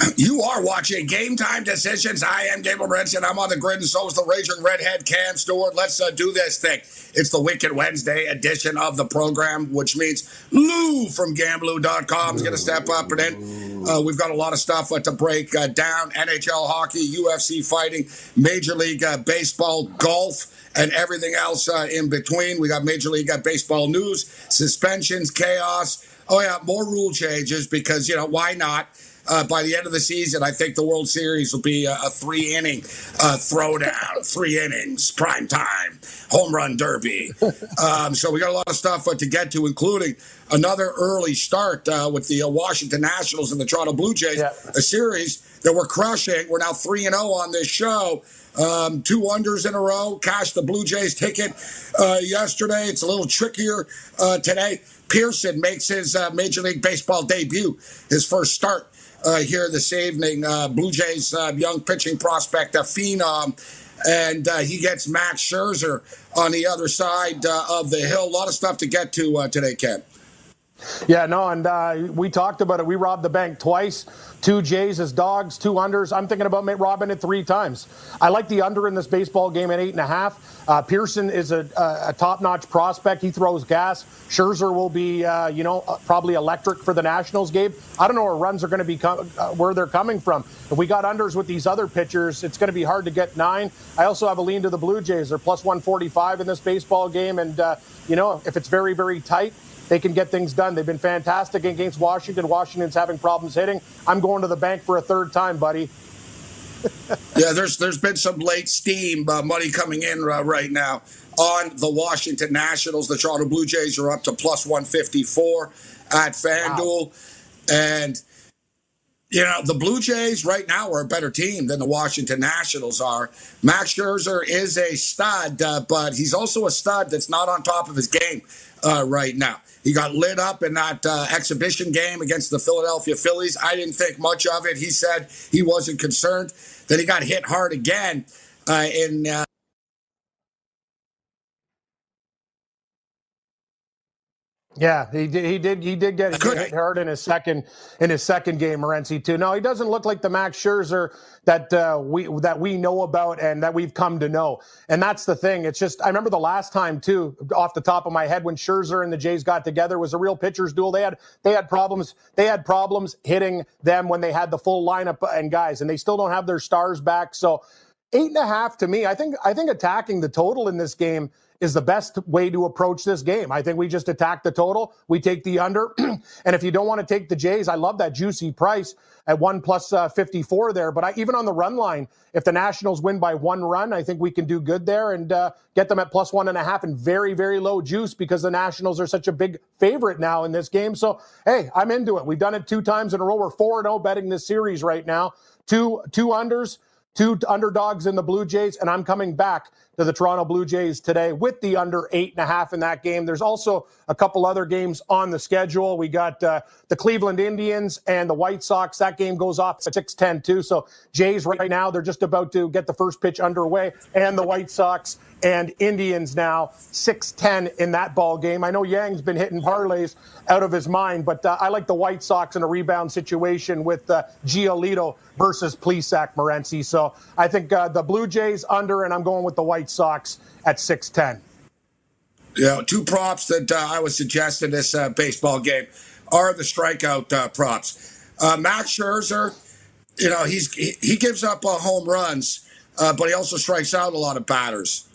You are watching Game Time Decisions. I am Gabriel Morency. I'm on the grid, and so is the Raging Redhead Cam Stewart. Let's uh, do this thing. It's the Wicked Wednesday edition of the program, which means Lou from Gamblu.com is going to step up. And then uh, we've got a lot of stuff uh, to break uh, down NHL hockey, UFC fighting, Major League uh, Baseball, golf and everything else uh, in between. We got Major League Baseball news, suspensions, chaos. Oh, yeah, more rule changes because, you know, why not? Uh, by the end of the season, I think the World Series will be a, a three inning uh, throwdown, three innings, prime time, home run derby. um, so we got a lot of stuff uh, to get to, including another early start uh, with the uh, Washington Nationals and the Toronto Blue Jays, Yeah. a series that we're crushing. We're now 3 and 0 on this show. Um, two unders in a row. Cashed the Blue Jays ticket uh, yesterday. It's a little trickier uh, today. Pearson makes his uh, Major League Baseball debut, his first start here this evening. Uh, Blue Jays uh, young pitching prospect, a phenom, and uh, he gets Max Scherzer on the other side uh, of the hill. A lot of stuff to get to uh, today, Ken. Yeah, no, and uh, we talked about it. We robbed the bank twice. Two Jays as dogs, two unders. I'm thinking about robbing it three times. I like the under in this baseball game at eight and a half. Uh, Pearson is a, a, top-notch prospect. He throws gas. Scherzer will be, uh, you know, uh, probably electric for the Nationals game. I don't know where runs are going to be com- uh, where they're coming from. If we got unders with these other pitchers, it's going to be hard to get nine. I also have a lean to the Blue Jays. They're plus 145 in this baseball game, and uh, you know, if it's very, very tight they can get things done. They've been fantastic against Washington. Washington's having problems hitting. I'm going to the bank for a third time, buddy. Yeah, there's there's been some late steam uh, money coming in uh, right now on the Washington Nationals. The Toronto Blue Jays are up to plus 154 at FanDuel, and you know the Blue Jays right now are a better team than the Washington Nationals are. Max Scherzer is a stud, uh, but he's also a stud that's not on top of his game uh, right now. He got lit up in that uh, exhibition game against the Philadelphia Phillies. I didn't think much of it. He said he wasn't concerned. Then he got hit hard again uh, in. Yeah, he did. He did. He did get hit hard in his second in his second game, Morency too. No, he doesn't look like the Max Scherzer that uh, we that we know about and that we've come to know. And that's the thing. It's just I remember the last time too, off the top of my head, when Scherzer and the Jays got together was a real pitchers duel. They had they had problems. They had problems hitting them when they had the full lineup and guys, and they still don't have their stars back. So eight and a half to me. I think I think attacking the total in this game is the best way to approach this game. I think we just attack the total. We take the under, and if you don't want to take the Jays, I love that juicy price at one plus uh, 54 there. But I, even on the run line, if the Nationals win by one run, I think we can do good there and uh, get them at plus one and a half and very very low juice because the Nationals are such a big favorite now in this game. So hey, I'm into it. We've done it two times in a row. We're four and zero betting this series right now. Two two unders two underdogs in the Blue Jays, and I'm coming back to the Toronto Blue Jays today with the under eight and a half in that game. There's also a couple other games on the schedule. We got uh, the Cleveland Indians and the White Sox. That game goes off at 6:10 too. So Jays right now they're just about to get the first pitch underway, and the White Sox and Indians now 6-10 in that ball game. I know Yang's been hitting parlays out of his mind, but uh, I like the White Sox in a rebound situation with uh, Giolito versus Plesac Morency. So I think uh, the Blue Jays under, and I'm going with the White Sox at 6-10. Yeah, two props that uh, I would suggest in this uh, baseball game are the strikeout uh, props. Uh, Max Scherzer, you know, he's he, he gives up uh, home runs, uh, but he also strikes out a lot of batters.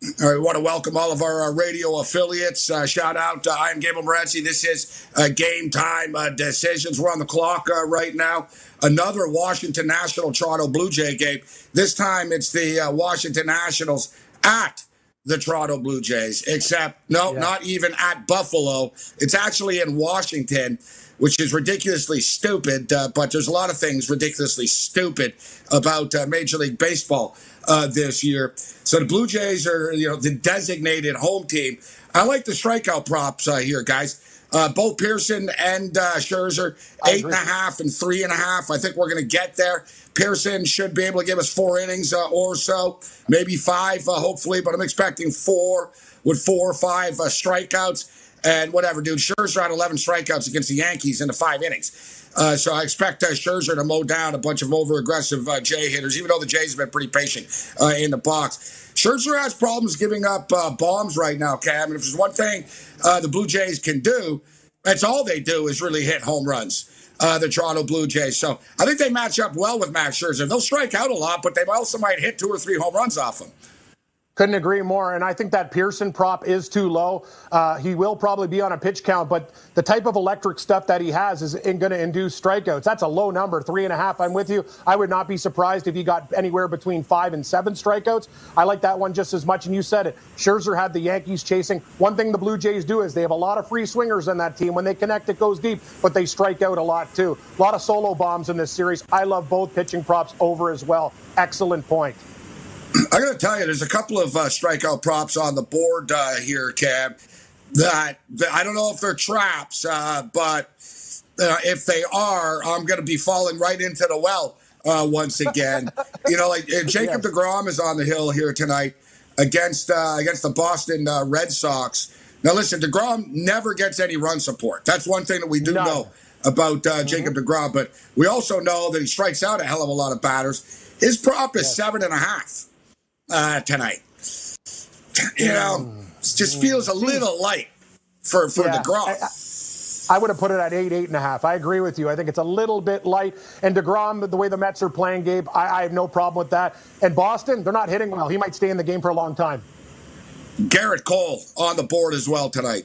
All right, we want to welcome all of our uh, radio affiliates. Uh, shout out, uh, I am Gabriel Morency. This is uh, Game Time uh, Decisions. We're on the clock uh, right now. Another Washington National Toronto Blue Jay game. This time it's the Washington Nationals at the Toronto Blue Jays, except, no, yeah. not even at Buffalo. It's actually in Washington which is ridiculously stupid. Uh, but there's a lot of things ridiculously stupid about uh, Major League Baseball uh, this year. So the Blue Jays are, you know, the designated home team. I like the strikeout props uh, here, guys. Uh, both Pearson and uh, Scherzer, eight and a half and three and a half. I think we're going to get there. Pearson should be able to give us four innings uh, or so, maybe five, uh, hopefully, but I'm expecting four with four or five uh, strikeouts and whatever, dude. Scherzer had 11 strikeouts against the Yankees in the five innings. Uh, so I expect uh, Scherzer to mow down a bunch of over aggressive uh, Jay hitters, even though the Jays have been pretty patient uh, in the box. Scherzer has problems giving up uh, bombs right now, Cam. And if there's one thing uh, the Blue Jays can do, that's all they do is really hit home runs. the Toronto Blue Jays. So I think they match up well with Max Scherzer. They'll strike out a lot, but they also might hit two or three home runs off him. Couldn't agree more. And I think that Pearson prop is too low. Uh, he will probably be on a pitch count, but the type of electric stuff that he has is going to induce strikeouts. That's a low number, three and a half. I'm with you. I would not be surprised if he got anywhere between five and seven strikeouts. I like that one just as much. And you said it. Scherzer had the Yankees chasing. One thing the Blue Jays do is they have a lot of free swingers in that team. When they connect, it goes deep, but they strike out a lot too. A lot of solo bombs in this series. I love both pitching props over as well. Excellent point. I got to tell you, there's a couple of uh, strikeout props on the board uh, here, Cam. That, that, I don't know if they're traps, uh, but uh, if they are, I'm going to be falling right into the well uh, once again. you know, like Jacob yeah. Degrom is on the hill here tonight against uh, against the Boston Red Sox. Now, listen, Degrom never gets any run support. That's one thing that we do know about mm-hmm. Jacob Degrom. But we also know that he strikes out a hell of a lot of batters. His prop is yes. seven and a half uh, tonight. You know, just feels a little light for for yeah. DeGrom. I, I would have put it at eight, eight and a half. I agree with you. I think it's a little bit light. And DeGrom, the way the Mets are playing, Gabe, I, I have no problem with that. And Boston, they're not hitting well. He might stay in the game for a long time. Gerrit Cole on the board as well tonight.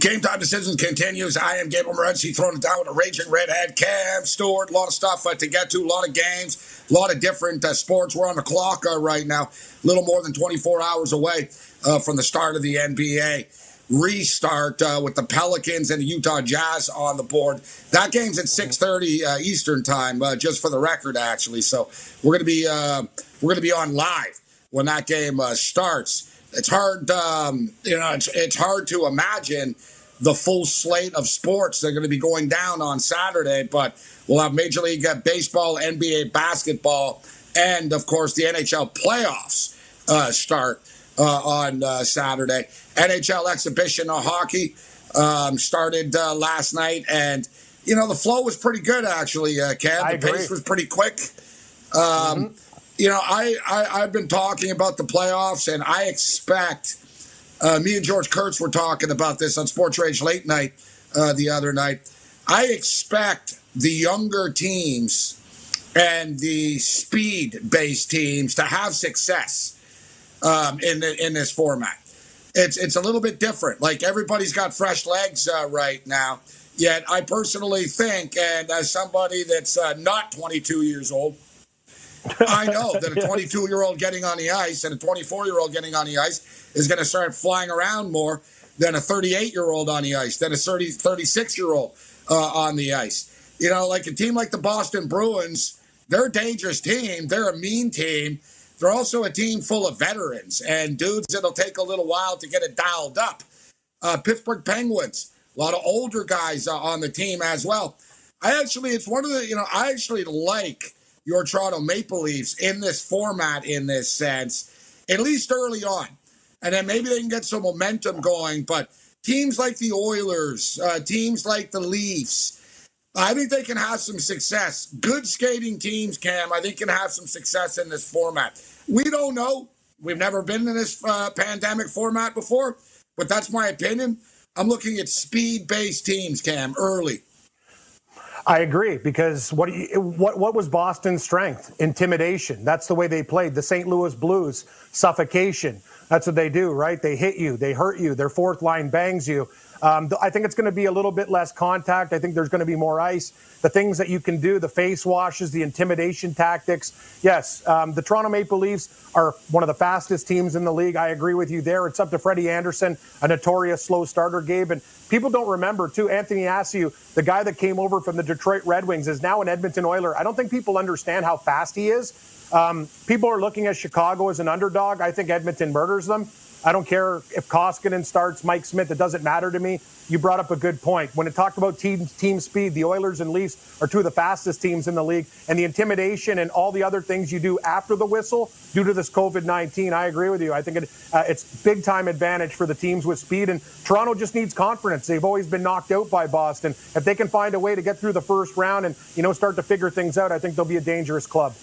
Game time decisions continues. I am Gabriel Morency throwing it down with a raging redhead. Cam Stewart, a lot of stuff uh, to get to, a lot of games, a lot of different uh, sports. We're on the clock uh, right now, a little more than 24 hours away uh, from the start of the NBA restart uh, with the Pelicans and the Utah Jazz on the board. That game's at 6:30 uh, Eastern time, just for the record, actually. So we're gonna be we're gonna be on live when that game starts it's hard, um, you know, it's, it's hard to imagine the full slate of sports that are going to be going down on Saturday, but we'll have Major League Baseball, NBA basketball, and of course the NHL playoffs uh, start uh, on uh, Saturday. NHL exhibition of hockey um, started uh, last night, and you know the flow was pretty good actually. Uh, Cam, the pace was pretty quick. Um, mm-hmm you know, I, I have been talking about the playoffs, and I expect. Uh, me and George Kurtz were talking about this on Sports Rage late night uh, the other night. I expect the younger teams and the speed-based teams to have success um, in the, in this format. It's it's a little bit different. Like everybody's got fresh legs uh, right now. Yet I personally think, and as somebody that's uh, not 22 years old I know that a 22 year old getting on the ice and a 24 year old getting on the ice is going to start flying around more than a 38 year old on the ice, than a 30, 36 year old uh, on the ice. You know, like a team like the Boston Bruins, they're a dangerous team. They're a mean team. They're also a team full of veterans and dudes that'll take a little while to get it dialed up. Uh, Pittsburgh Penguins, a lot of older guys uh, on the team as well. I actually, it's one of the, you know, I actually like your Toronto Maple Leafs in this format, in this sense, at least early on. And then maybe they can get some momentum going. But teams like the Oilers, uh, teams like the Leafs, I think they can have some success. Good skating teams, Cam, I think can have some success in this format. We don't know. We've never been in this uh, pandemic format before, but that's my opinion. I'm looking at speed based teams, Cam, early. I agree because what what what was Boston's strength? Intimidation. That's the way they played. The St. Louis Blues, suffocation. That's what they do, right? They hit you, they hurt you. Their fourth line bangs you. Um, I think it's going to be a little bit less contact. I think there's going to be more ice. The things that you can do, the face washes, the intimidation tactics. Yes, um, the Toronto Maple Leafs are one of the fastest teams in the league. I agree with you there. It's up to Freddie Andersen, a notorious slow starter, Gabe. And people don't remember, too, Andreas Athanasiou, the guy that came over from the Detroit Red Wings, is now an Edmonton Oiler. I don't think people understand how fast he is. Um, people are looking at Chicago as an underdog. I think Edmonton murders them. I don't care if Koskinen starts, Mike Smith, it doesn't matter to me. You brought up a good point. When it talked about team, team speed, the Oilers and Leafs are two of the fastest teams in the league. And the intimidation and all the other things you do after the whistle due to this COVID 19, I agree with you. I think it, uh, it's big time advantage for the teams with speed. And Toronto just needs confidence. They've always been knocked out by Boston. If they can find a way to get through the first round and, you know, start to figure things out, I think they'll be a dangerous club.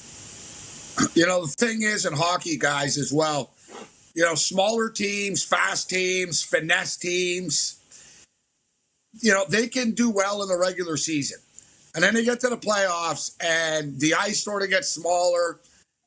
You know, the thing is in hockey, guys, as well you know, smaller teams, fast teams, finesse teams, you know, they can do well in the regular season. And then they get to the playoffs and the ice sort of gets smaller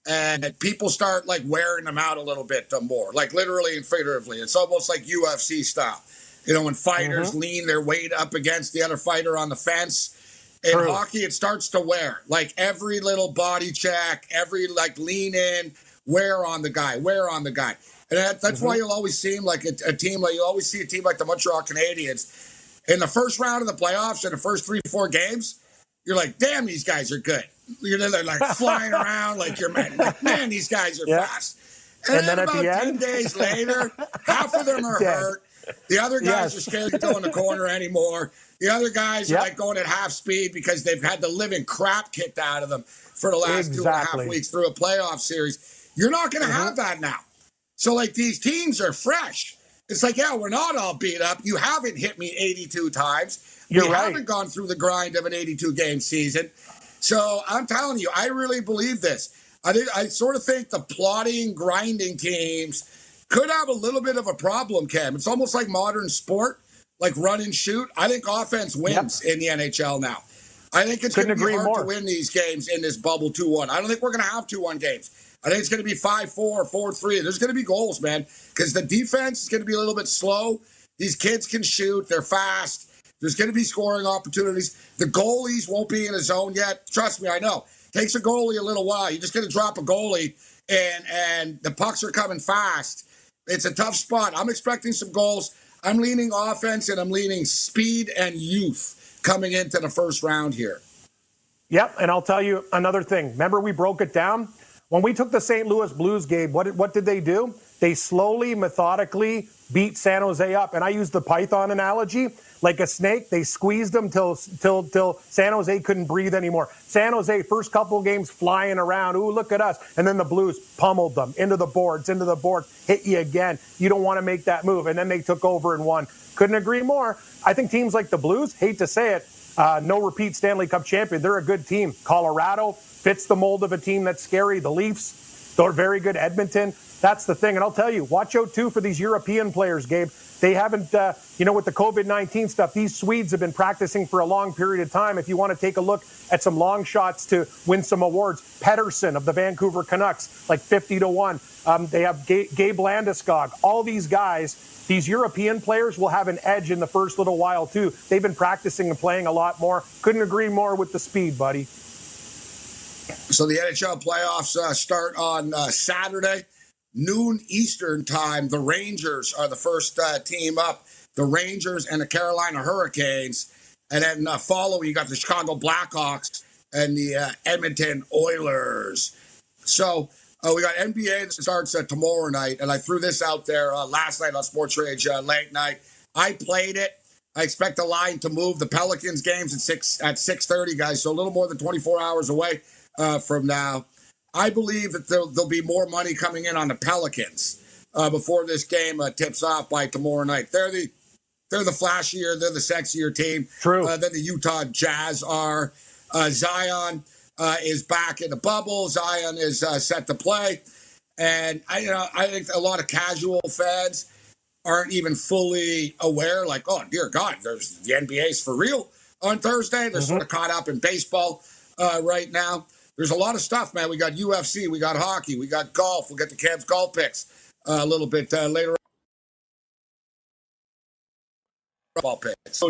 and people start like wearing them out a little bit more, like literally and figuratively. It's almost like UFC style. You know, when fighters mm-hmm. lean their weight up against the other fighter on the fence. In True. hockey, it starts to wear. Like every little body check, every like lean in, wear on the guy, wear on the guy. And that, that's mm-hmm. why you'll always see like a, a, team like you always see a team like the Montreal Canadiens in the first round of the playoffs in the first three four games. You're like, damn, these guys are good. You're they're like flying around like you're man, like, man, these guys are yeah. fast. And, and then, then, about the ten end? days later, half of them are Dead. hurt. The other guys yes. are scared to go in the corner anymore. The other guys yep. are like going at half speed because they've had the living crap kicked out of them for the last exactly. two and a half weeks through a playoff series. You're not going to mm-hmm. have that now. So, like, these teams are fresh. It's like, yeah, we're not all beat up. You haven't hit me 82 times. You're we right. haven't gone through the grind of an 82 game season. So I'm telling you, I really believe this. I think I sort of think the plotting, grinding teams could have a little bit of a problem, Cam. It's almost like modern sport, like run and shoot. I think offense wins yep. in the NHL now. I think it's going to be hard more. to win these games in this bubble 2 1. I don't think we're going to have 2 1 games. I think it's going to be 5 4, 4 3. There's going to be goals, man, because the defense is going to be a little bit slow. These kids can shoot. They're fast. There's going to be scoring opportunities. The goalies won't be in a zone yet. Trust me, I know. Takes a goalie a little while. You're just going to drop a goalie, and and the pucks are coming fast. It's a tough spot. I'm expecting some goals. I'm leaning offense, and I'm leaning speed and youth coming into the first round here. Yep, and I'll tell you another thing. Remember, we broke it down when we took the St. Louis Blues game. What did, what did they do? They slowly, methodically beat San Jose up, and I use the Python analogy like a snake. They squeezed them till till till San Jose couldn't breathe anymore. San Jose first couple games flying around. Ooh, look at us! And then the Blues pummeled them into the boards, into the boards, hit you again. You don't want to make that move, and then they took over and won. Couldn't agree more. I think teams like the Blues, hate to say it, uh, no repeat Stanley Cup champion. They're a good team. Colorado fits the mold of a team that's scary. The Leafs, they're very good. Edmonton. That's the thing. And I'll tell you, watch out too for these European players, Gabe. They haven't, uh, you know, with the COVID 19 stuff, these Swedes have been practicing for a long period of time. If you want to take a look at some long shots to win some awards, Pettersson of the Vancouver Canucks, like 50 to 1. Um, they have Gabe Landeskog. All these guys, these European players will have an edge in the first little while too. They've been practicing and playing a lot more. Couldn't agree more with the speed, buddy. So the NHL playoffs uh, start on uh, Saturday noon Eastern time. The Rangers are the first uh, team up. The Rangers and the Carolina Hurricanes. And then uh, follow, you got the Chicago Blackhawks and the uh, Edmonton Oilers. So uh, we got NBA that starts tomorrow night. And I threw this out there last night on Sports Rage late night. I played it. I expect the line to move. The Pelicans games at six at six thirty, guys. So a little more than twenty four hours away from now. I believe that there'll, there'll be more money coming in on the Pelicans uh, before this game uh, tips off by tomorrow night. They're the they're the flashier, they're the sexier team. True. Uh, than the Utah Jazz are. Uh, Zion uh, is back in the bubble. Zion is uh, set to play, and I you know I think a lot of casual fans aren't even fully aware. Like, oh dear God, there's the NBA's for real on Thursday. They're mm-hmm. sort of caught up in baseball right now there's a lot of stuff, man. We got UFC, we got hockey, we got golf. We'll get the Cavs golf picks uh, a little bit uh, later. Ball picks.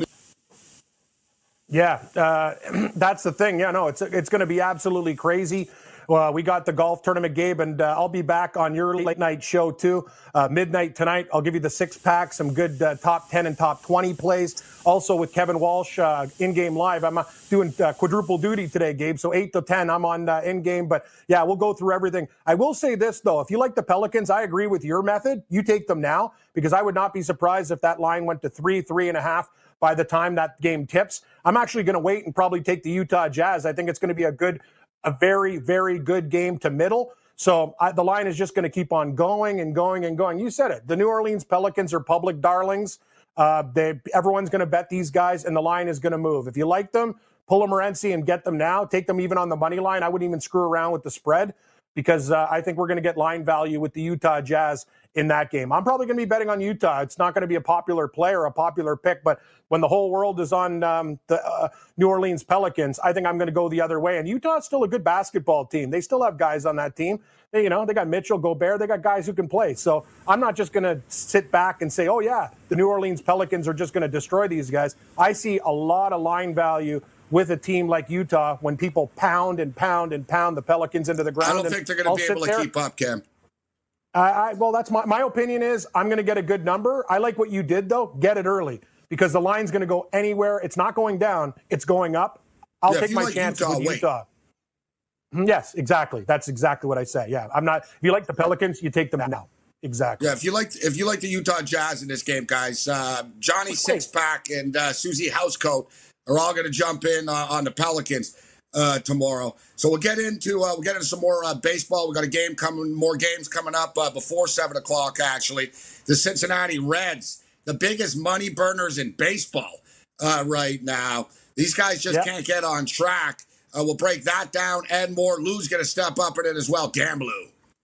Yeah, uh, that's the thing. Yeah, no, it's it's going to be absolutely crazy. Uh, we got the golf tournament, Gabe, and uh, I'll be back on your late night show too. Uh, midnight tonight, I'll give you the six pack, some good uh, top 10 and top 20 plays. Also with Kevin Walsh in game live. I'm doing quadruple duty today, Gabe. So 8 to 10, I'm on in game. But yeah, we'll go through everything. I will say this, though. If you like the Pelicans, I agree with your method. You take them now because I would not be surprised if that line went to three, three and a half by the time that game tips. I'm actually going to wait and probably take the Utah Jazz. I think it's going to be a good a very, very good game to middle. So I, the line is just going to keep on going and going and going. You said it. The New Orleans Pelicans are public darlings. Uh, they, everyone's going to bet these guys, and the line is going to move. If you like them, pull a Morency and get them now. Take them even on the money line. I wouldn't even screw around with the spread because uh, I think we're going to get line value with the Utah Jazz in that game. I'm probably going to be betting on Utah. It's not going to be a popular player, a popular pick, but when the whole world is on um, the uh, New Orleans Pelicans, I think I'm going to go the other way. And Utah's still a good basketball team. They still have guys on that team. They, you know, they got Mitchell, Gobert. They got guys who can play. So I'm not just going to sit back and say, oh yeah, the New Orleans Pelicans are just going to destroy these guys. I see a lot of line value with a team like Utah when people pound and pound and pound the Pelicans into the ground. I don't think they're going to be able to there. keep up, Cam. I, well, that's my, my opinion is I'm going to get a good number. I like what you did, though. Get it early because the line's going to go anywhere. It's not going down, it's going up. I'll yeah, take my like chances Utah, with wait. Utah. Mm, yes, exactly. That's exactly what I say. Yeah, I'm not. If you like the Pelicans, you take them now. Exactly. Yeah, if you like if you like the Utah Jazz in this game, guys, uh, Johnny Sixpack and uh, Susie Housecoat are all going to jump in uh, on the Pelicans uh, tomorrow. So we'll get into uh, we'll get into some more uh, baseball. We got a game coming, more games coming up uh, before seven o'clock. Actually, the Cincinnati Reds, the biggest money burners in baseball uh, right now. These guys just yep. can't get on track. Uh, we'll break that down and more. Lou's going to step up in it as well. Damn, Lou.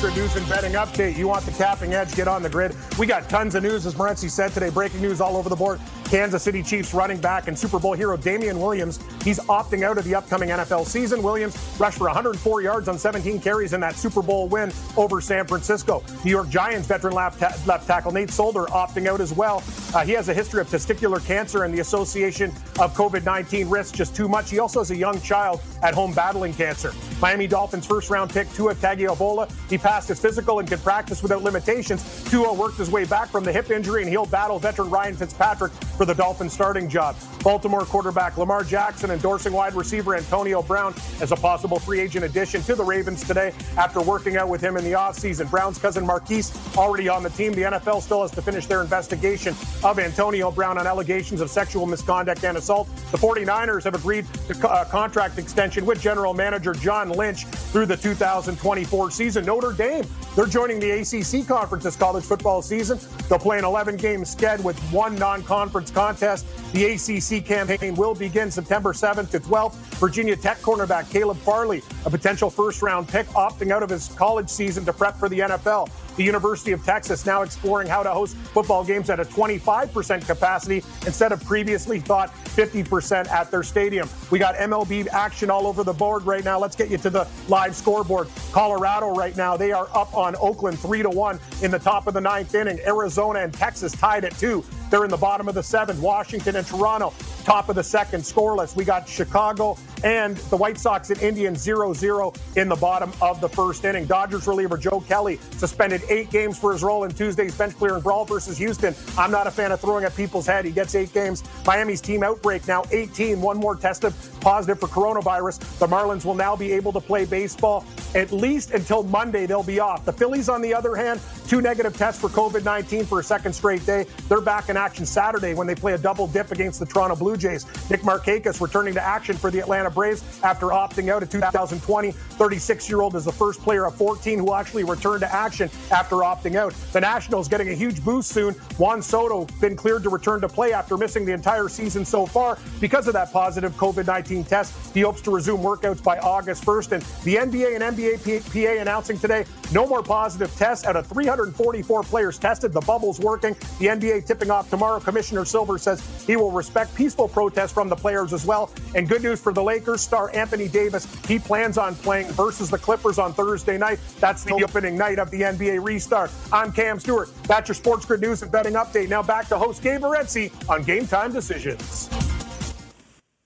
Grid News and Betting Update. You want the capping edge? Get on the grid. We got tons of news, as Morency said today. Breaking news all over the board. Kansas City Chiefs running back and Super Bowl hero Damien Williams. He's opting out of the upcoming NFL season. Williams rushed for 104 yards on 17 carries in that Super Bowl win over San Francisco. New York Giants veteran left, ta- left tackle Nate Solder opting out as well. Uh, he has a history of testicular cancer and the association of COVID 19 risks just too much. He also has a young child at home battling cancer. Miami Dolphins first round pick Tua Tagovailoa. He passed his physical and can practice without limitations. Tua worked his way back from the hip injury and he'll battle veteran Ryan Fitzpatrick for the Dolphins starting job. Baltimore quarterback Lamar Jackson endorsing wide receiver Antonio Brown as a possible free agent addition to the Ravens today after working out with him in the offseason. Brown's cousin Marquise already on the team. The NFL still has to finish their investigation of Antonio Brown on allegations of sexual misconduct and assault. The 49ers have agreed to a uh, contract extension with general manager John Lynch through the 2024 season. Notre Dame, they're joining the ACC conference this college football season. They'll play an 11 game sked with one non conference contest. The ACC campaign will begin September 7th to 12th. Virginia Tech cornerback Caleb Farley, a potential first round pick, opting out of his college season to prep for the NFL. The University of Texas now exploring how to host football games at a 25% capacity instead of previously thought 50% at their stadium. We got MLB action all over the board right now. Let's get you to the live scoreboard. Colorado right now, they are up on Oakland 3 to 1 in the top of the ninth inning. Arizona and Texas tied at 2. They're in the bottom of the seventh. Washington and Toronto, top of the second, scoreless. We got Chicago and the White Sox and Indians 0 0 in the bottom of the first inning. Dodgers reliever Joe Kelly suspended eight games for his role in Tuesday's bench clearing brawl versus Houston. I'm not a fan of throwing at people's head. He gets eight games. Miami's team outbreak now 18. One more tested positive for coronavirus. The Marlins will now be able to play baseball at least until Monday. They'll be off. The Phillies, on the other hand, two negative tests for COVID 19 for a second straight day. They're back in action Saturday when they play a double dip against the Toronto Blue Jays. Nick Markakis returning to action for the Atlanta Braves after opting out in 2020. 36 year old is the first player of 14 who actually returned to action after opting out. The Nationals getting a huge boost soon. Juan Soto been cleared to return to play after missing the entire season so far because of that positive COVID 19 test. He hopes to resume workouts by August 1st. And the NBA and NBA PA announcing today no more positive tests out of 344 players tested. The bubble's working. The NBA tipping off tomorrow. Commissioner Silver says he will respect peaceful protests from the players as well. And good news for the Lakers star Anthony Davis. He plans on playing versus the Clippers on Thursday night. That's the opening night of the NBA restart. I'm Cam Stewart. That's your Sports Grid News and Betting Update. Now back to host Gabe Morency on Game Time Decisions.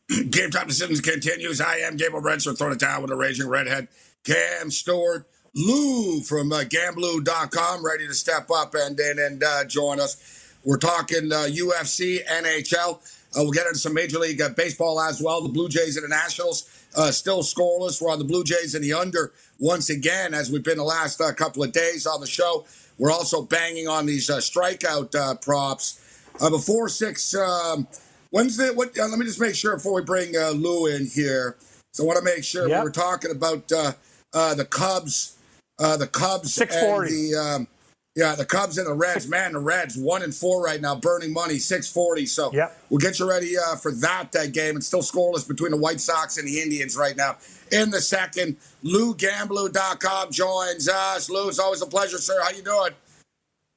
Game Time Decisions continues. I am Gabe Morency. Throwing it down with a raging redhead. Cam Stewart. Lou from uh, Gamblu.com ready to step up and and, and uh, join us. We're talking uh, UFC, NHL. Uh, we'll get into some Major League uh, Baseball as well. The Blue Jays and the Nationals uh, still scoreless. We're on the Blue Jays and the under once again, as we've been the last uh, couple of days on the show. We're also banging on these strikeout props. before six, um, when's the, what, let me just make sure before we bring Lou in here. So I want to make sure yep. we're talking about the Cubs uh, the Cubs 640. and the um, yeah, the Cubs and the Reds. Man, the Reds one and four right now, burning money, six forty. So yep. we'll get you ready uh, for that that game. It's still scoreless between the White Sox and the Indians right now. In the second, LouGamblu.com joins us. Lou, it's always a pleasure, sir. How you doing?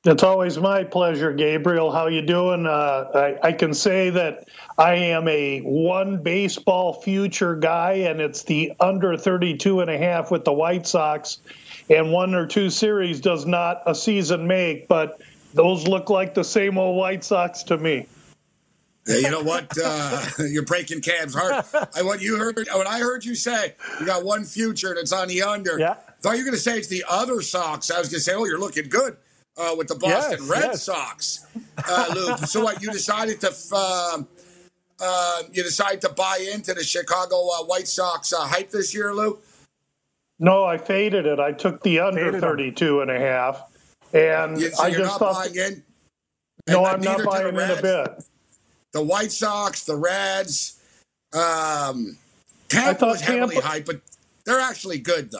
It's always my pleasure, Gabriel. How you doing? Uh, I, I, can say that I am a one baseball future guy, and it's the under 32 and a half with the White Sox. And one or two series does not a season make, but those look like the same old White Sox to me. Yeah, you know what? Uh, you're breaking Cam's heart. I, what you heard, what I heard you say, you got one future and it's on the under. Yeah. thought you were going to say it's the other Sox. I was going to say, oh, you're looking good uh, with the Boston yes, Red yes. Sox, uh, Luke. so what? You decided to uh, uh, you decided to buy into the Chicago uh, White Sox uh, hype this year, Lou? No, I faded it. I took the under faded 32 and a half. And so I just thought. in, no, I'm not buying in a bit. The White Sox, the Reds, um, Tampa was heavily hyped, but they're actually good, though.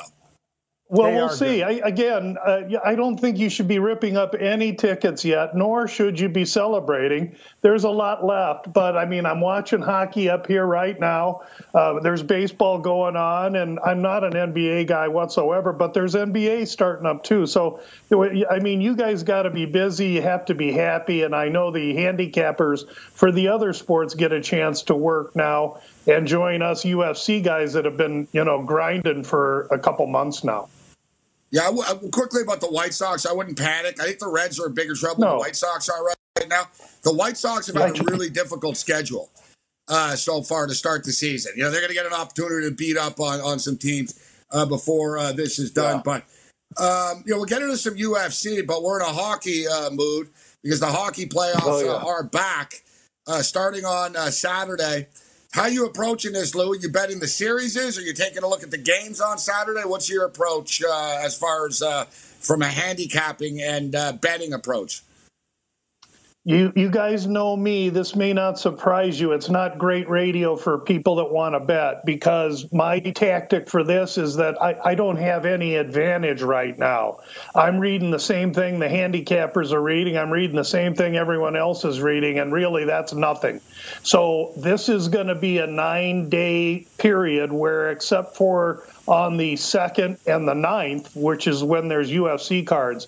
Well, we'll see. I, again, uh, I don't think you should be ripping up any tickets yet, nor should you be celebrating. There's a lot left, but I mean, I'm watching hockey up here right now. Uh, there's baseball going on, and I'm not an NBA guy whatsoever, but there's NBA starting up too. So, I mean, you guys got to be busy. You have to be happy, and I know the handicappers for the other sports get a chance to work now and join us UFC guys that have been, you know, grinding for a couple months now. Yeah, quickly about the White Sox, I wouldn't panic. I think the Reds are in bigger trouble no. than the White Sox are right now. The White Sox have had a really difficult schedule uh, so far to start the season. You know, they're going to get an opportunity to beat up on, on some teams uh, before uh, this is done. Yeah. But, um, you know, we'll get into some UFC, but we're in a hockey uh, mood because the hockey playoffs oh, yeah. are back uh, starting on uh, Saturday. How you approaching this, Lou? You betting the series is? Are you taking a look at the games on Saturday? What's your approach uh, as far as uh, from a handicapping and uh, betting approach? You, you guys know me. This may not surprise you. It's not great radio for people that want to bet because my tactic for this is that I, I don't have any advantage right now. I'm reading the same thing the handicappers are reading. I'm reading the same thing everyone else is reading, and really that's nothing. So this is going to be a nine day period where, except for on the second and the ninth, which is when there's UFC cards,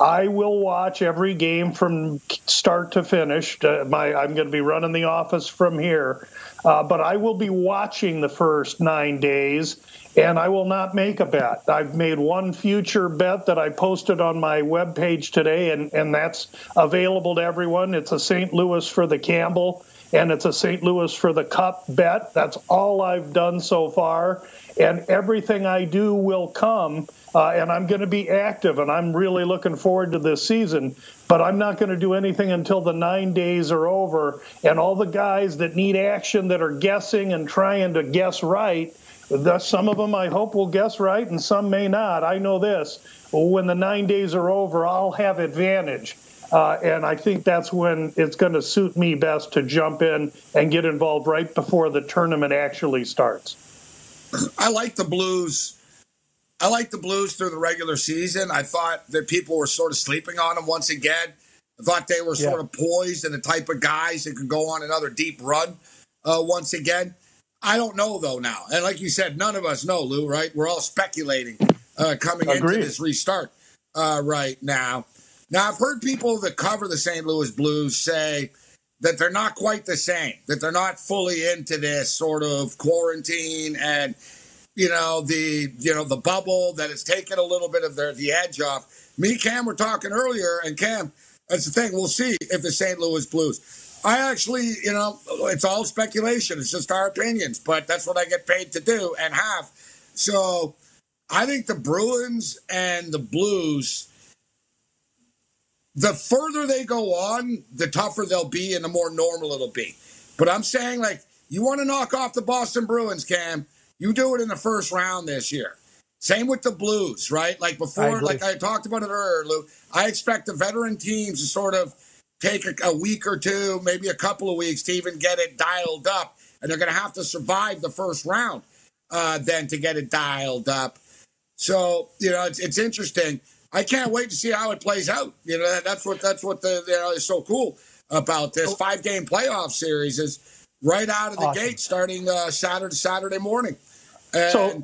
I will watch every game from start to finish. Uh, my, I'm going to be running the office from here, uh, but I will be watching the first nine days, and I will not make a bet. I've made one future bet that I posted on my webpage today, and, and that's available to everyone. It's a St. Louis for the Campbell, and it's a St. Louis for the Cup bet. That's all I've done so far, and everything I do will come uh, and I'm going to be active, and I'm really looking forward to this season. But I'm not going to do anything until the nine days are over. And all the guys that need action that are guessing and trying to guess right, some of them I hope will guess right, and some may not. I know this: when the nine days are over, I'll have advantage. Uh, and I think that's when it's going to suit me best to jump in and get involved right before the tournament actually starts. I like the Blues I like the Blues through the regular season. I thought that people were sort of sleeping on them once again. I thought they were sort yeah. of poised and the type of guys that could go on another deep run uh, once again. I don't know though now, and like you said, none of us know, Lou. Right? We're all speculating uh, coming Agreed. into this restart uh, right now. Now I've heard people that cover the St. Louis Blues say that they're not quite the same, that they're not fully into this sort of quarantine and you know the you know the bubble that has taken a little bit of their the edge off. Me, Cam, were talking earlier, and Cam, that's the thing. We'll see if the St. Louis Blues. I actually, you know, it's all speculation. It's just our opinions, but that's what I get paid to do and have. So I think the Bruins and the Blues, the further they go on, the tougher they'll be and the more normal it'll be. But I'm saying, like, you want to knock off the Boston Bruins, Cam you do it in the first round this year. Same with the Blues, right? Like before, I like I talked about it earlier, Lou. I expect the veteran teams to sort of take a, a week or two, maybe a couple of weeks to even get it dialed up. And they're going to have to survive the first round uh, then to get it dialed up. So, you know, it's, it's interesting. I can't wait to see how it plays out. You know, that, that's what that's what the you know is so cool about this five game playoff series is right out of the awesome. gate starting uh, Saturday Saturday morning. And, so,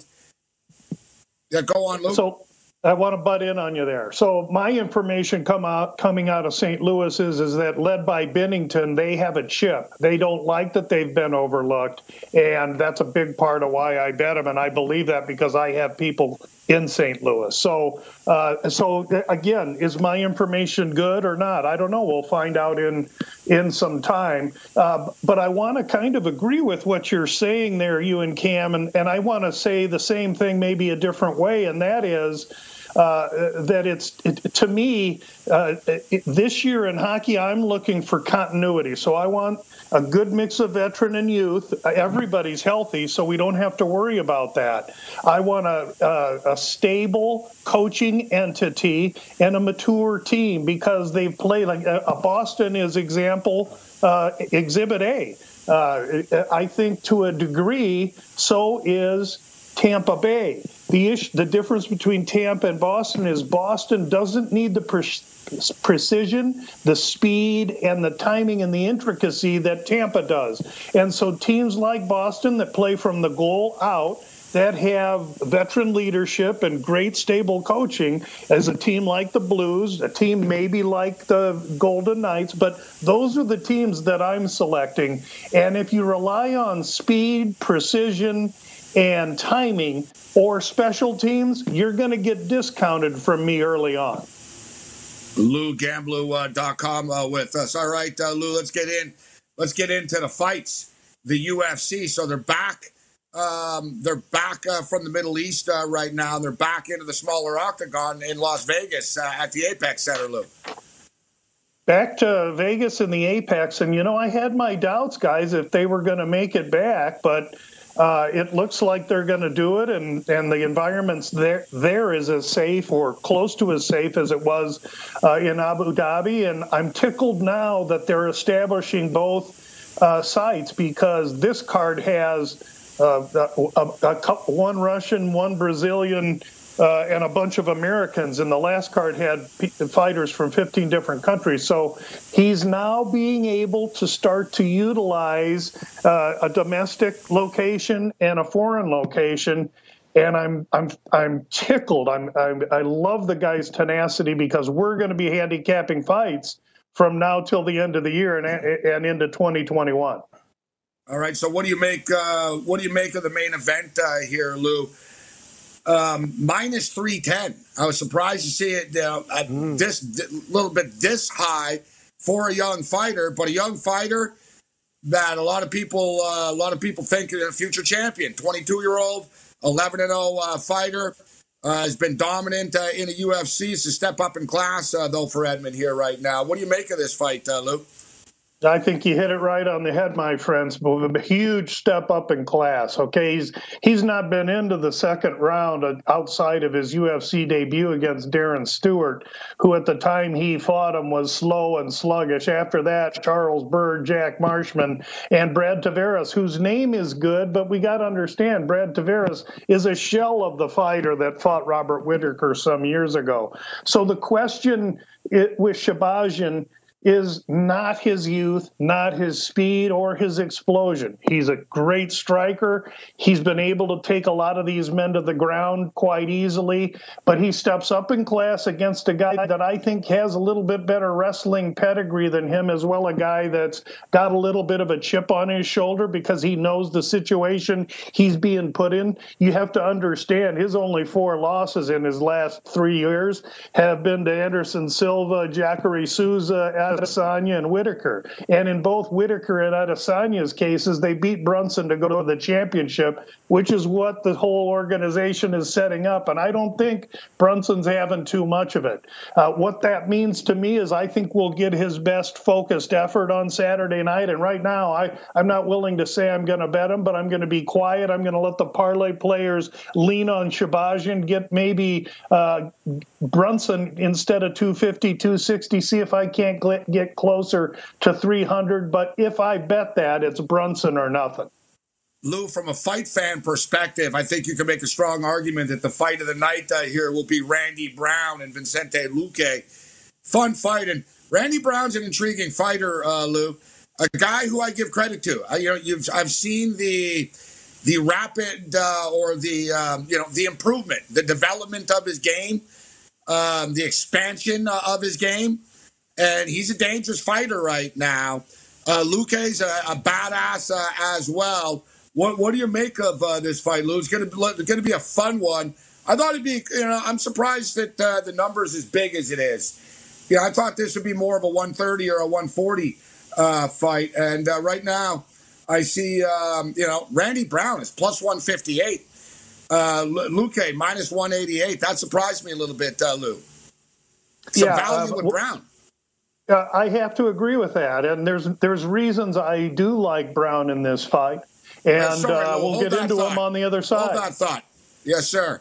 yeah, go on, Luke. So, I want to butt in on you there. So my information come out coming out of St. Louis is is that led by Binnington, they have a chip. They don't like that they've been overlooked, and that's a big part of why I bet them. And I believe that because I have people in St. Louis. So, uh, so again, is my information good or not? I don't know. We'll find out in in some time. Uh, but I want to kind of agree with what you're saying there, you and Cam, and, and I want to say the same thing, maybe a different way, and that is. Uh, that it's it, to me uh, it, this year in hockey, I'm looking for continuity. So I want a good mix of veteran and youth. Everybody's healthy, so we don't have to worry about that. I want a, a, a stable coaching entity and a mature team because they've played like a, uh, Boston is example uh, exhibit A. Uh, I think to a degree, so is Tampa Bay. The issue, the difference between Tampa and Boston is Boston doesn't need the precision, the speed, and the timing and the intricacy that Tampa does. And so teams like Boston that play from the goal out that have veteran leadership and great stable coaching as a team like the Blues, a team maybe like the Golden Knights, but those are the teams that I'm selecting. And if you rely on speed, precision, and timing or special teams, you're going to get discounted from me early on. LouGamblu.com uh, with us. All right, uh, Lou, let's get in. Let's get into the fights. The UFC. So they're back. Um, they're back uh, from the Middle East uh, right now. They're back into the smaller octagon in Las Vegas uh, at the Apex Center, Lou. Back to Vegas in the Apex, and you know I had my doubts, guys, if they were going to make it back, but uh, it looks like they're going to do it, and, and the environment's there there is as safe or close to as safe as it was uh, in Abu Dhabi. And I'm tickled now that they're establishing both uh, sites because this card has uh, a, a, a, one Russian, one Brazilian, uh, and a bunch of Americans. And the last card had fighters from 15 different countries. So he's now being able to start to utilize uh, a domestic location and a foreign location. And I'm I'm I'm tickled. I'm, I'm I love the guy's tenacity because we're going to be handicapping fights from now till the end of the year and and into 2021. All right. So what do you make? Uh, what do you make of the main event uh, here, Lou? Um, minus 310. I was surprised to see it uh, at mm. this a little bit this high for a young fighter, but a young fighter that a lot of people uh, a lot of people think is a future champion. 22 year old, 11 and 0 uh, fighter. Uh, has been dominant uh, in the UFC. A step up in class, uh, though, for Edmen here right now. What do you make of this fight, Luke? I think you hit it right on the head, my friends. A huge step up in class. Okay, he's he's not been into the second round outside of his UFC debut against Darren Stewart, who at the time he fought him was slow and sluggish. After that, Charles Byrd, Jack Marshman, and Brad Tavares, whose name is good, but we got to understand Brad Tavares is a shell of the fighter that fought Robert Whittaker some years ago. So the question it, with Shahbazyan is not his youth, not his speed or his explosion. He's a great striker. He's been able to take a lot of these men to the ground quite easily, but he steps up in class against a guy that I think has a little bit better wrestling pedigree than him, as well, a guy that's got a little bit of a chip on his shoulder because he knows the situation he's being put in. You have to understand his only four losses in his last three years have been to Anderson Silva, Jacare Souza, Adesanya and Whittaker. And in both Whittaker and Adesanya's cases, they beat Brunson to go to the championship, which is what the whole organization is setting up. And I don't think Brunson's having too much of it. Uh, what that means to me is I think we'll get his best focused effort on Saturday night. And right now, I, I'm not willing to say I'm going to bet him, but I'm going to be quiet. I'm going to let the parlay players lean on Shahbazyan, get maybe uh, Brunson instead of 250, 260, see if I can't get closer to 300. But if I bet that, it's Brunson or nothing. Lou, from a fight fan perspective, I think you can make a strong argument that the fight of the night uh, here will be Randy Brown and Vicente Luque. Fun fight, and Randy Brown's an intriguing fighter, uh, Lou. A guy who I give credit to. I, you know, you've I've seen the the rapid uh, or the um, you know the improvement, the development of his game, um, the expansion uh, of his game, and he's a dangerous fighter right now. Uh, Luque's a, a badass uh, as well. What what do you make of uh, this fight, Lou? It's going to be a fun one. I thought it'd be you know I'm surprised that uh, the numbers as big as it is. Yeah, I thought this would be more of a 130 or a 140 uh, fight, and uh, right now I see um, you know Randy Brown is plus 158. Uh, Luque minus 188. That surprised me a little bit, uh, Lou. Some yeah, value uh, with Brown. Uh, I have to agree with that, and there's there's reasons I do like Brown in this fight, and sorry, uh, we'll get into thought. him on the other side. Hold that thought. Yes, sir.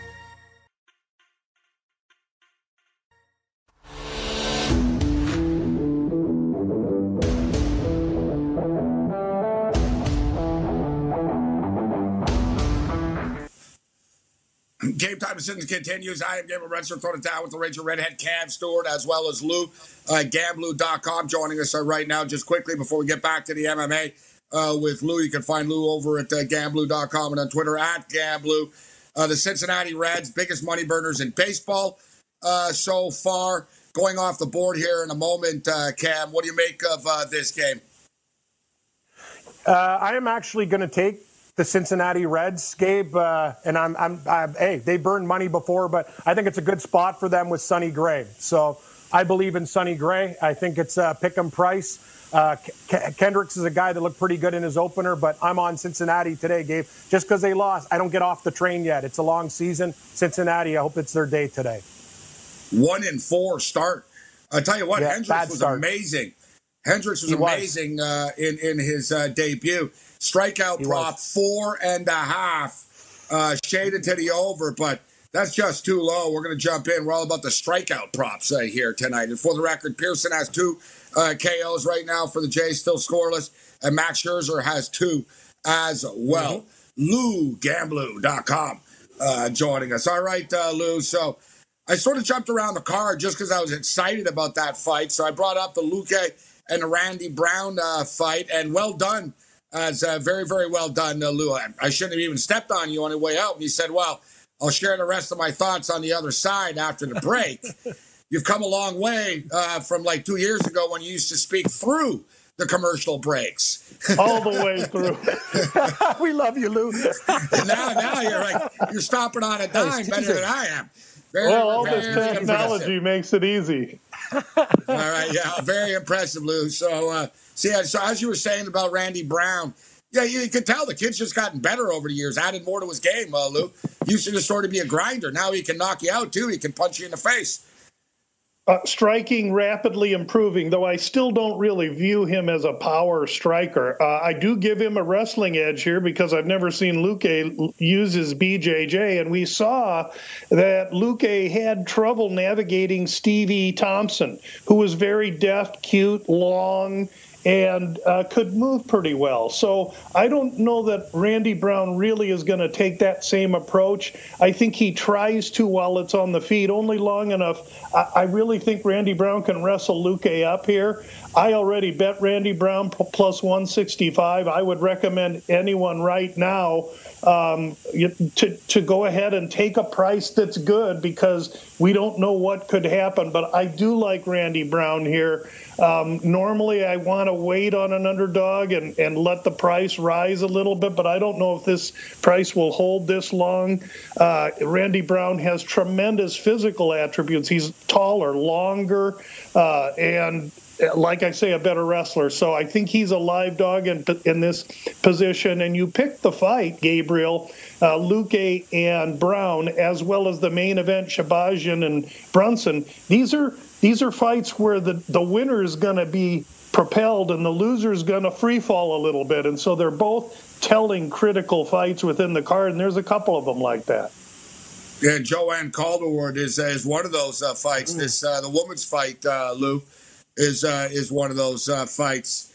Game time decisions continues. I am Gabriel Renser, it down with the Ranger Redhead Cam Stewart, as well as Lou, uh, Gamblu.com, joining us uh, right now. Just quickly before we get back to the MMA uh, with Lou, you can find Lou over at uh, Gamblu.com and on Twitter at Gamblu. Uh, the Cincinnati Reds, biggest money burners in baseball uh, so far. Going off the board here in a moment, uh, Cam, what do you make of uh, this game? I am actually going to take the Cincinnati Reds, Gabe. Uh, and I'm, I'm, I'm, hey, they burned money before, but I think it's a good spot for them with Sonny Gray. So I believe in Sonny Gray. I think it's a pick 'em price. Uh, K- Kendricks is a guy that looked pretty good in his opener, but I'm on Cincinnati today, Gabe. Just because they lost, I don't get off the train yet. It's a long season. Cincinnati, I hope it's their day today. One in four start. I tell you what, yeah, Hendricks was start. amazing. Hendricks was he amazing was. Uh, in in his uh, debut. Strikeout he prop was. four and a half, uh, shaded to the over, but that's just too low. We're going to jump in. We're all about the strikeout props uh, here tonight. And for the record, Pearson has two uh, KOs right now for the Jays, still scoreless, and Max Scherzer has two as well. Mm-hmm. LouGamblu.com uh, joining us. All right, uh, Lou. So I sort of jumped around the card just because I was excited about that fight. So I brought up the Luque and the Randy Brown uh, fight, and well done it's uh, very, very well done, uh, Lou. I, I, shouldn't have even stepped on you on the way out. And he said, Well, I'll share the rest of my thoughts on the other side after the break. You've come a long way uh, from like two years ago when you used to speak through the commercial breaks. All the way through. we love you, Lou. now, now you're like you're stopping on a dime better than I am. Very, well, all this technology impressive. makes it easy. all right, yeah, very impressive, Lou. So, uh, See, so as you were saying about Randy Brown, yeah, you could tell the kid's just gotten better over the years, added more to his game, uh, Lou. Used to just sort of be a grinder. Now he can knock you out, too. He can punch you in the face. Uh, striking, rapidly improving, though I still don't really view him as a power striker. Uh, I do give him a wrestling edge here because I've never seen Luque use his BJJ, and we saw that Luque had trouble navigating Stevie Thompson, who was very deft, cute, long, and uh, could move pretty well. So I don't know that Randy Brown really is going to take that same approach. I think he tries to while it's on the feet, only long enough. I, I really think Randy Brown can wrestle Luque up here. I already bet Randy Brown plus 165. I would recommend anyone right now um, to to go ahead and take a price that's good because we don't know what could happen. But I do like Randy Brown here. Um, normally, I want to wait on an underdog and, and let the price rise a little bit, but I don't know if this price will hold this long. Uh, Randy Brown has tremendous physical attributes. He's taller, longer, uh, and like I say, a better wrestler. So I think he's a live dog in, in this position. And you pick the fight, Gabriel, uh, Luque and Brown, as well as the main event, Shahbazyan and Brunson. These are these are fights where the, the winner is going to be propelled and the loser is going to free fall a little bit. And so they're both telling critical fights within the card, and there's a couple of them like that. Yeah, Joanne Calderwood is, is one of those uh, fights. Mm. This uh, the women's fight, uh, Lou is uh, is one of those uh, fights.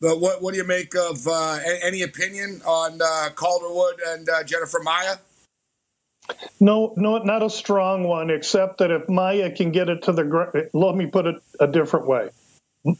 But what what do you make of uh, any opinion on uh, Calderwood and uh, Jennifer Maia? No, no, not a strong one, except that if Maia can get it to the ground, let me put it a different way.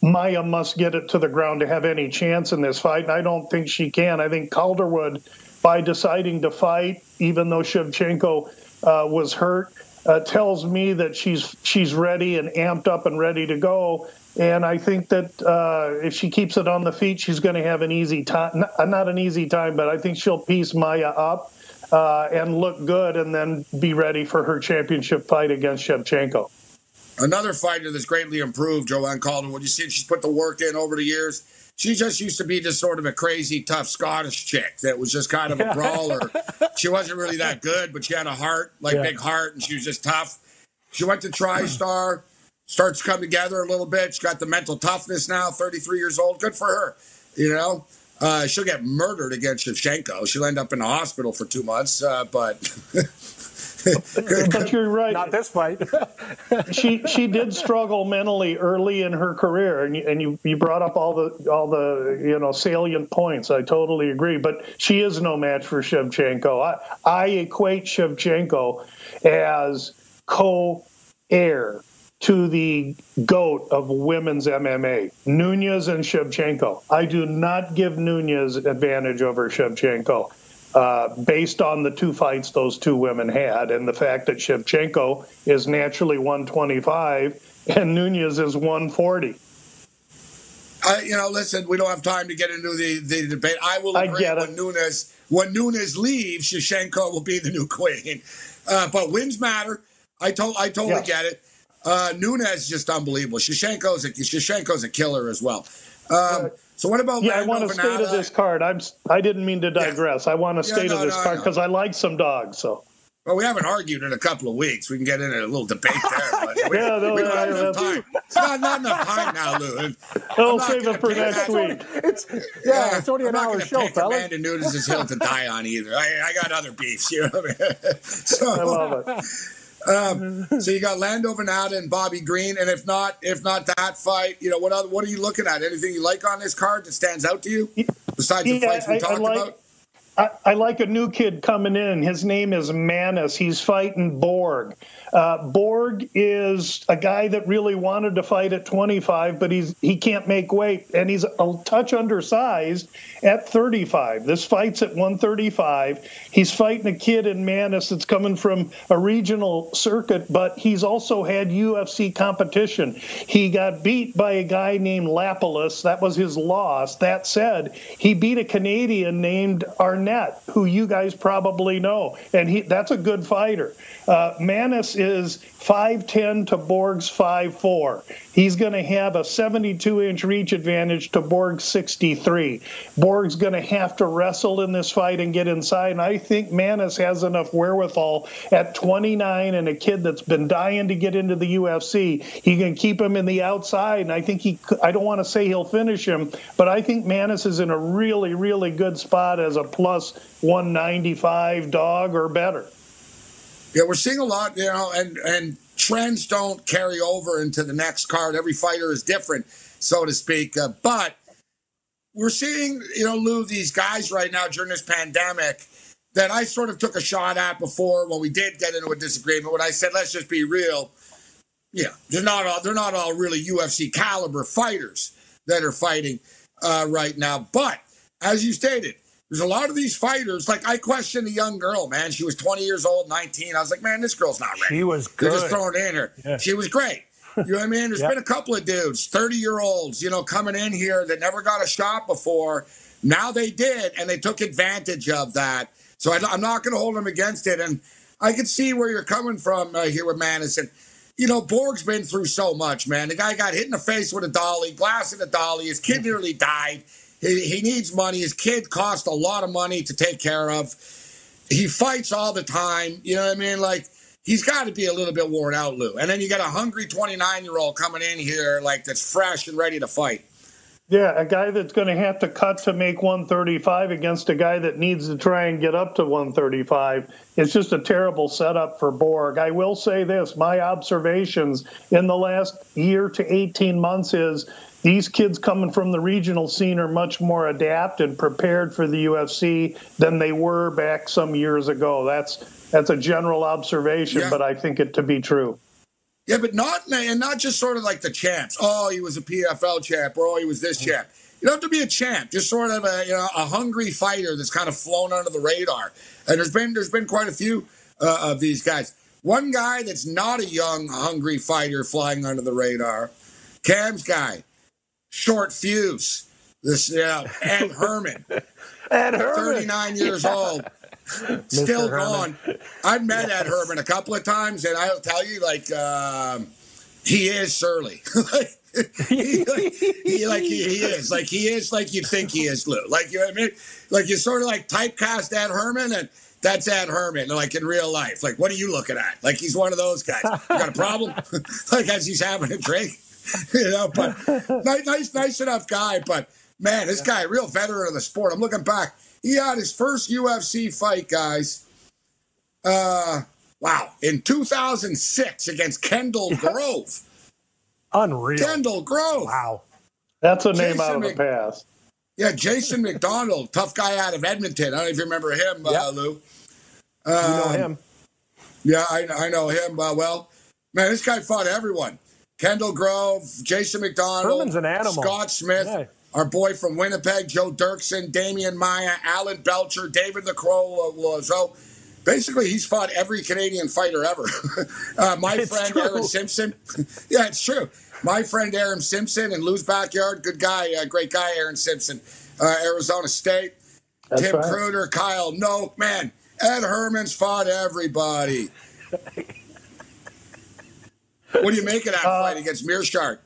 Maia must get it to the ground to have any chance in this fight. And I don't think she can. I think Calderwood, by deciding to fight, even though Shevchenko uh, was hurt, uh, tells me that she's she's ready and amped up and ready to go. And I think that uh, if she keeps it on the feet, she's going to have an easy time. Not an easy time, but I think she'll piece Maia up uh, and look good, and then be ready for her championship fight against Shevchenko. Another fighter that's greatly improved, Joanne Calderwood. You see, she's put the work in over the years. She just used to be just sort of a crazy, tough Scottish chick that was just kind of a brawler. she wasn't really that good, but she had a heart, like yeah. big heart, and she was just tough. She went to TriStar, starts to come together a little bit. She's got the mental toughness now, 33 years old. Good for her, you know. Uh, she'll get murdered against Shevchenko. She'll end up in the hospital for two months, uh, but. but you're right. Not this fight. she she did struggle mentally early in her career, and you, and you you brought up all the all the you know salient points. I totally agree. But she is no match for Shevchenko. I I equate Shevchenko as co-heir to the GOAT of women's MMA, Nunes and Shevchenko. I do not give Nunes advantage over Shevchenko. Uh, based on the two fights those two women had, and the fact that Shevchenko is naturally 125 and Nunes is 140. Uh, you know, listen, we don't have time to get into the, the debate. I will agree I when Nunes when Nunes leaves, Shevchenko will be the new queen. Uh, but wins matter. I told I totally yes. get it. Uh, Nunes is just unbelievable. Shevchenko's a, Shevchenko's a killer as well. Um, so what about? Yeah, I want to stay to this card. I'm. I didn't mean to digress. Yeah. I want to stay yeah, no, to this no, card because no. I like some dogs. So. Well, we haven't argued in a couple of weeks. We can get into a little debate there. But we, yeah, no, we don't have enough time. It's not, not enough time now, Lou. I'll save it for next week. It's, yeah, yeah, it's only an hour show, fella. Amanda Nunes' hill to die on either. I, I got other beefs. You know what I mean? So, I love it. Um, so you got Lando Vannata and Bobby Green, and if not, if not that fight, you know what? Other, what are you looking at? Anything you like on this card that stands out to you besides yeah, the fights we I, talked I like, about? I, I, like a new kid coming in. His name is Maness. He's fighting Borg. Uh, Borg is a guy that really wanted to fight at 25, but he's he can't make weight, and he's a touch undersized at 35. This fight's at 135. He's fighting a kid in Maness that's coming from a regional circuit, but he's also had UFC competition. He got beat by a guy named Lapilus. That was his loss. That said, he beat a Canadian named Arnett, who you guys probably know, and he that's a good fighter. Uh, is 5'10 to Borg's 5'4. He's going to have a 72 inch reach advantage to Borg's 63. Borg's going to have to wrestle in this fight and get inside. And I think Maness has enough wherewithal at 29 and a kid that's been dying to get into the UFC. He can keep him in the outside. And I think he, I don't want to say he'll finish him, but I think Maness is in a really, really good spot as a plus 195 dog or better. Yeah, we're seeing a lot, you know, and and trends don't carry over into the next card. Every fighter is different, so to speak. Uh, but we're seeing, you know, Lou, these guys right now during this pandemic that I sort of took a shot at before when we did get into a disagreement. When I said, let's just be real, yeah, they're not all they're not all really UFC caliber fighters that are fighting uh, right now. But as you stated, there's a lot of these fighters. Like I questioned a young girl, man. She was 20 years old, 19. I was like, man, this girl's not ready. She was good. They're just throwing in her. Yeah. She was great. You know what I mean? There's yep. been a couple of dudes, 30 year olds, you know, coming in here that never got a shot before. Now they did, and they took advantage of that. So I, am not going to hold them against it. And I can see where you're coming from uh, here with Madison. You know, Borg's been through so much, man. The guy got hit in the face with a dolly, glass in a dolly. His kid nearly died. He, he needs money. His kid cost a lot of money to take care of. He fights all the time. You know what I mean? Like, he's got to be a little bit worn out, Lou. And then you got a hungry 29 year old coming in here, like, that's fresh and ready to fight. Yeah, a guy that's going to have to cut to make 135 against a guy that needs to try and get up to 135. It's just a terrible setup for Borg. I will say this my observations in the last year to 18 months is these kids coming from the regional scene are much more adapted, prepared for the UFC than they were back some years ago. That's that's a general observation, yeah. but I think it to be true. Yeah, but not and not just sort of like the champs. Oh, he was a PFL champ, or oh, he was this mm-hmm. champ. You don't have to be a champ. Just sort of a you know a hungry fighter that's kind of flown under the radar. And there's been there's been quite a few uh, of these guys. One guy that's not a young hungry fighter flying under the radar, Cam's guy, short fuse. This yeah, Ed Herman. Ed Herman, 39 years yeah. old still gone. I've met yes. Ed Herman a couple of times, and I'll tell you, like, um, he is surly. he, like, he, like he, he, is like he is like you think he is, Lou. Like you know I mean? Like you sort of like typecast Ed Herman, and that's Ed Herman, like in real life. Like, what are you looking at? Like he's one of those guys. You got a problem? like as he's having a drink, you know. But nice, nice, nice enough guy. But man, this guy, real veteran of the sport. I'm looking back he had his first UFC fight, guys. Uh, wow, in 2006 against Kendall Grove. Unreal. Kendall Grove. Wow. That's a name out of the past. Yeah, Jason MacDonald, tough guy out of Edmonton. I don't know if you remember him, uh, yep. uh, Lou. Um, you know um, him. Yeah, I, I know him uh, well. Man, this guy fought everyone. Kendall Grove, Jason MacDonald, Herman's an animal. Scott Smith. Yeah our boy from Winnipeg, Joe Doerksen, Demian Maia, Alan Belcher, David the Crow. So basically, he's fought every Canadian fighter ever. uh, my it's friend true. Aaron Simpson. yeah, it's true. My friend Aaron Simpson in Lou's backyard. Good guy, uh, great guy, Aaron Simpson. Uh, Arizona State. That's Tim right. Credeur, Kyle Noke, man. Ed Herman's fought everybody. what do you make of that uh, fight against Meerschaert?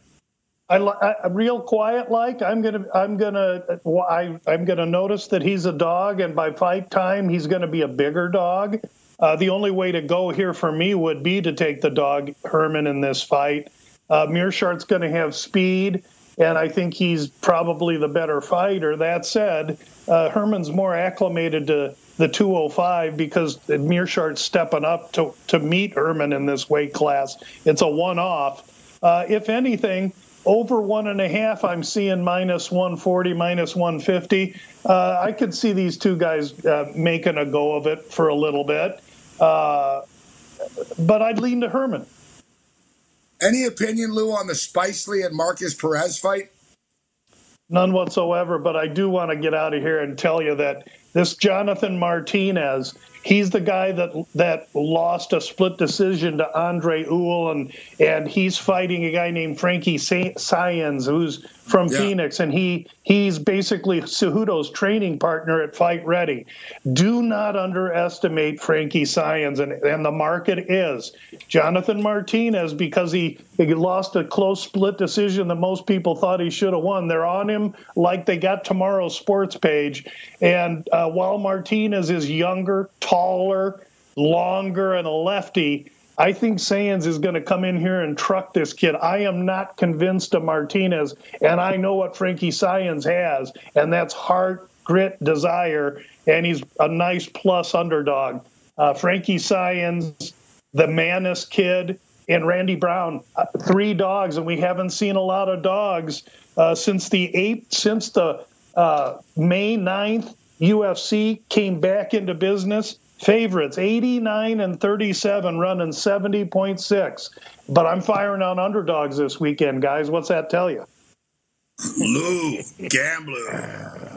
I, I real quiet like I'm gonna I'm gonna I, I'm gonna notice that he's a dog, and by fight time he's gonna be a bigger dog. Uh, the only way to go here for me would be to take the dog Herman in this fight. Uh, Meerschaert's going to have speed, and I think he's probably the better fighter. That said, uh, Herman's more acclimated to the 205 because Meerschaert's stepping up to, to meet Herman in this weight class. It's a one off. Uh, if anything, over one and a half, I'm seeing minus 140, minus 150. Uh, I could see these two guys uh, making a go of it for a little bit. Uh, but I'd lean to Herman. Any opinion, Lou, on the Spicely and Marcus Perez fight? None whatsoever, but I do want to get out of here and tell you that this Jonathan Martinez He's the guy that that lost a split decision to Andre Ewell, and and he's fighting a guy named Frankie Saenz, who's from yeah. Phoenix, and he he's basically Cejudo's training partner at Fight Ready. Do not underestimate Frankie Saenz, and, and the market is Jonathan Martinez because he, he lost a close split decision that most people thought he should have won. They're on him like they got tomorrow's sports page, and uh, while Martinez is younger, taller, longer, and a lefty I think Saenz is going to come in here and truck this kid. I am not convinced of Martinez, and I know what Frankie Saenz has, and that's heart, grit, desire, and he's a nice plus underdog. Uh, Frankie Saenz, the Maness kid, and Randy Brown, uh, three dogs, and we haven't seen a lot of dogs uh, since the eighth, since the uh, May 9th UFC came back into business Favorites 89 and 37, running 70.6. But I'm firing on underdogs this weekend, guys. What's that tell you? Lou, Gamblu.com.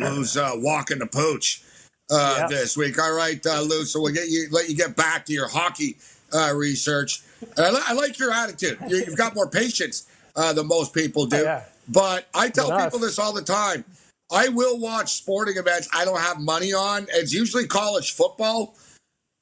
Lou's uh, walking the pooch uh, yep. this week. All right, uh, Lou. So we'll get you let you get back to your hockey uh, research. I, li- I, like your attitude. You, have got more patience uh, than most people do. Yeah. But I tell people this all the time. I will watch sporting events I don't have money on. It's usually college football.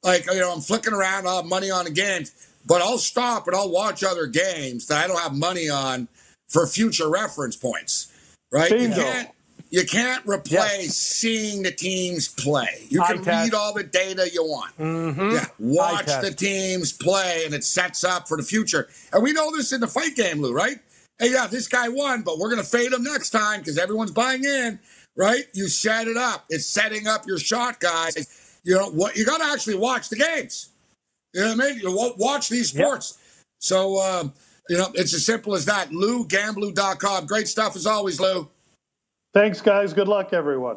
Like, you know, I'm flicking around, I'll have money on the games, but I'll stop and I'll watch other games that I don't have money on for future reference points. Right? You can't, you can't replace yes. seeing the teams play. You can read all the data you want. Mm-hmm. Yeah, watch the teams play, and it sets up for the future. And we know this in the fight game, Lou, right? Hey, yeah, this guy won, but we're going to fade him next time because everyone's buying in, right? You set it up. It's setting up your shot, guys. You know what? You got to actually watch the games. You know what I mean? You watch these sports. Yep. So, um, you know, it's as simple as that. LouGamblu.com. Great stuff as always, Lou. Thanks, guys. Good luck, everyone.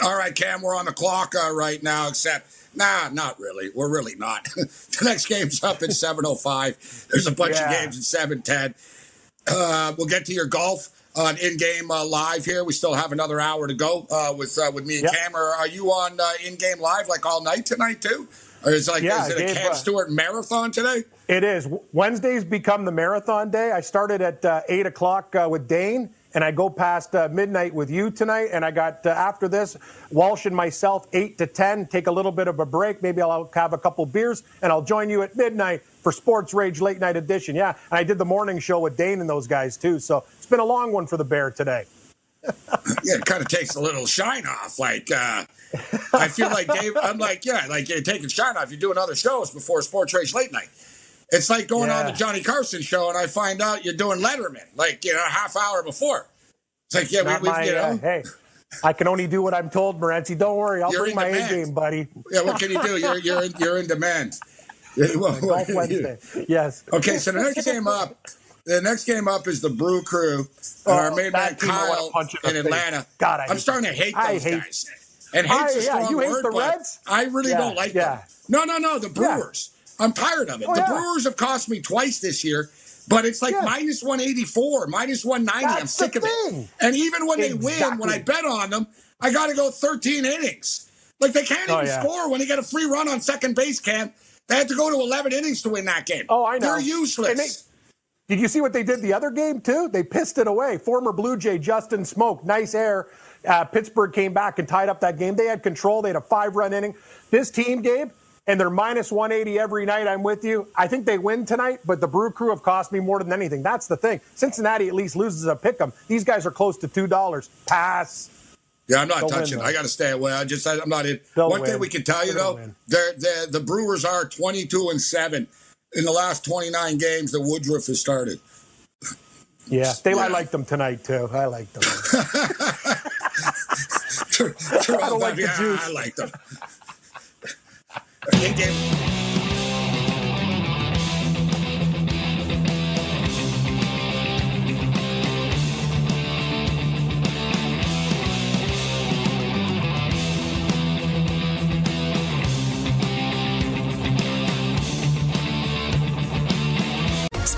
All right, Cam, we're on the clock uh, right now, except, nah, not really. We're really not. the next game's up at 7.05. There's a bunch yeah. of games at 7.10. Uh, we'll get to your golf on in-game uh, live here. We still have another hour to go uh, with uh, with me and yep. Cam. Are, are you on uh, in-game live like all night tonight too? Or is like yeah, is it a Cam Stewart marathon today? It is. Wednesdays become the marathon day. I started at uh, eight o'clock uh, with Dane, and I go past uh, midnight with you tonight. And I got uh, after this, Walsh and myself, eight to ten. Take a little bit of a break. Maybe I'll have a couple beers, and I'll join you at midnight for Sports Rage Late Night Edition. Yeah, and I did the morning show with Dane and those guys too. So it's been a long one for the Bear today. yeah, it kind of takes a little shine off. Like uh, I feel like Dave. I'm like, yeah, like you're taking shine off. You're doing other shows before Sports Rage Late Night. It's like going yeah. on the Johnny Carson show and I find out you're doing Letterman, like, you know, a half hour before. It's like, yeah, we, we my, you know. Uh, hey, I can only do what I'm told, Morency. Don't worry, I'll you're bring my A game, buddy. Yeah, what can you do? You're you're in, you're in demand. Golf Wednesday. Yes. Okay, so the next game up, the next game up is the Brew Crew, oh, our main man Kyle in Atlanta. God, I I'm starting to hate those hate, guys. And hate's I, a strong yeah, word, but Reds? I really yeah, don't like yeah. them. No, no, no, the Brewers. I'm tired of it. Oh, the Brewers have cost me twice this year. But it's like minus 184, minus 190. That's I'm sick of it. And even when exactly. they win, when I bet on them, I got to go 13 innings. Like they can't oh, even yeah. score when they get a free run on second base, Cam. They had to go to 11 innings to win that game. Oh, I know. They're useless. They, did you see what they did the other game, too? They pissed it away. Former Blue Jay Justin Smoak, nice air. Uh, Pittsburgh came back and tied up that game. They had control. They had a five run inning. This team, Gabe, and they're minus 180 every night. I'm with you. I think they win tonight, but the Brew Crew have cost me more than anything. That's the thing. Cincinnati at least loses a pick 'em. These guys are close to two dollars. Pass. Yeah, I'm not They'll touching. Win, I got to stay away. I just, I'm not in. They'll One win. thing we can tell you They'll though, they're, they're, the Brewers are 22 and seven in the last 29 games that Woodruff has started. Yeah, they, yeah. I like them tonight too. I like them. I don't like the juice. I like them. Thank you.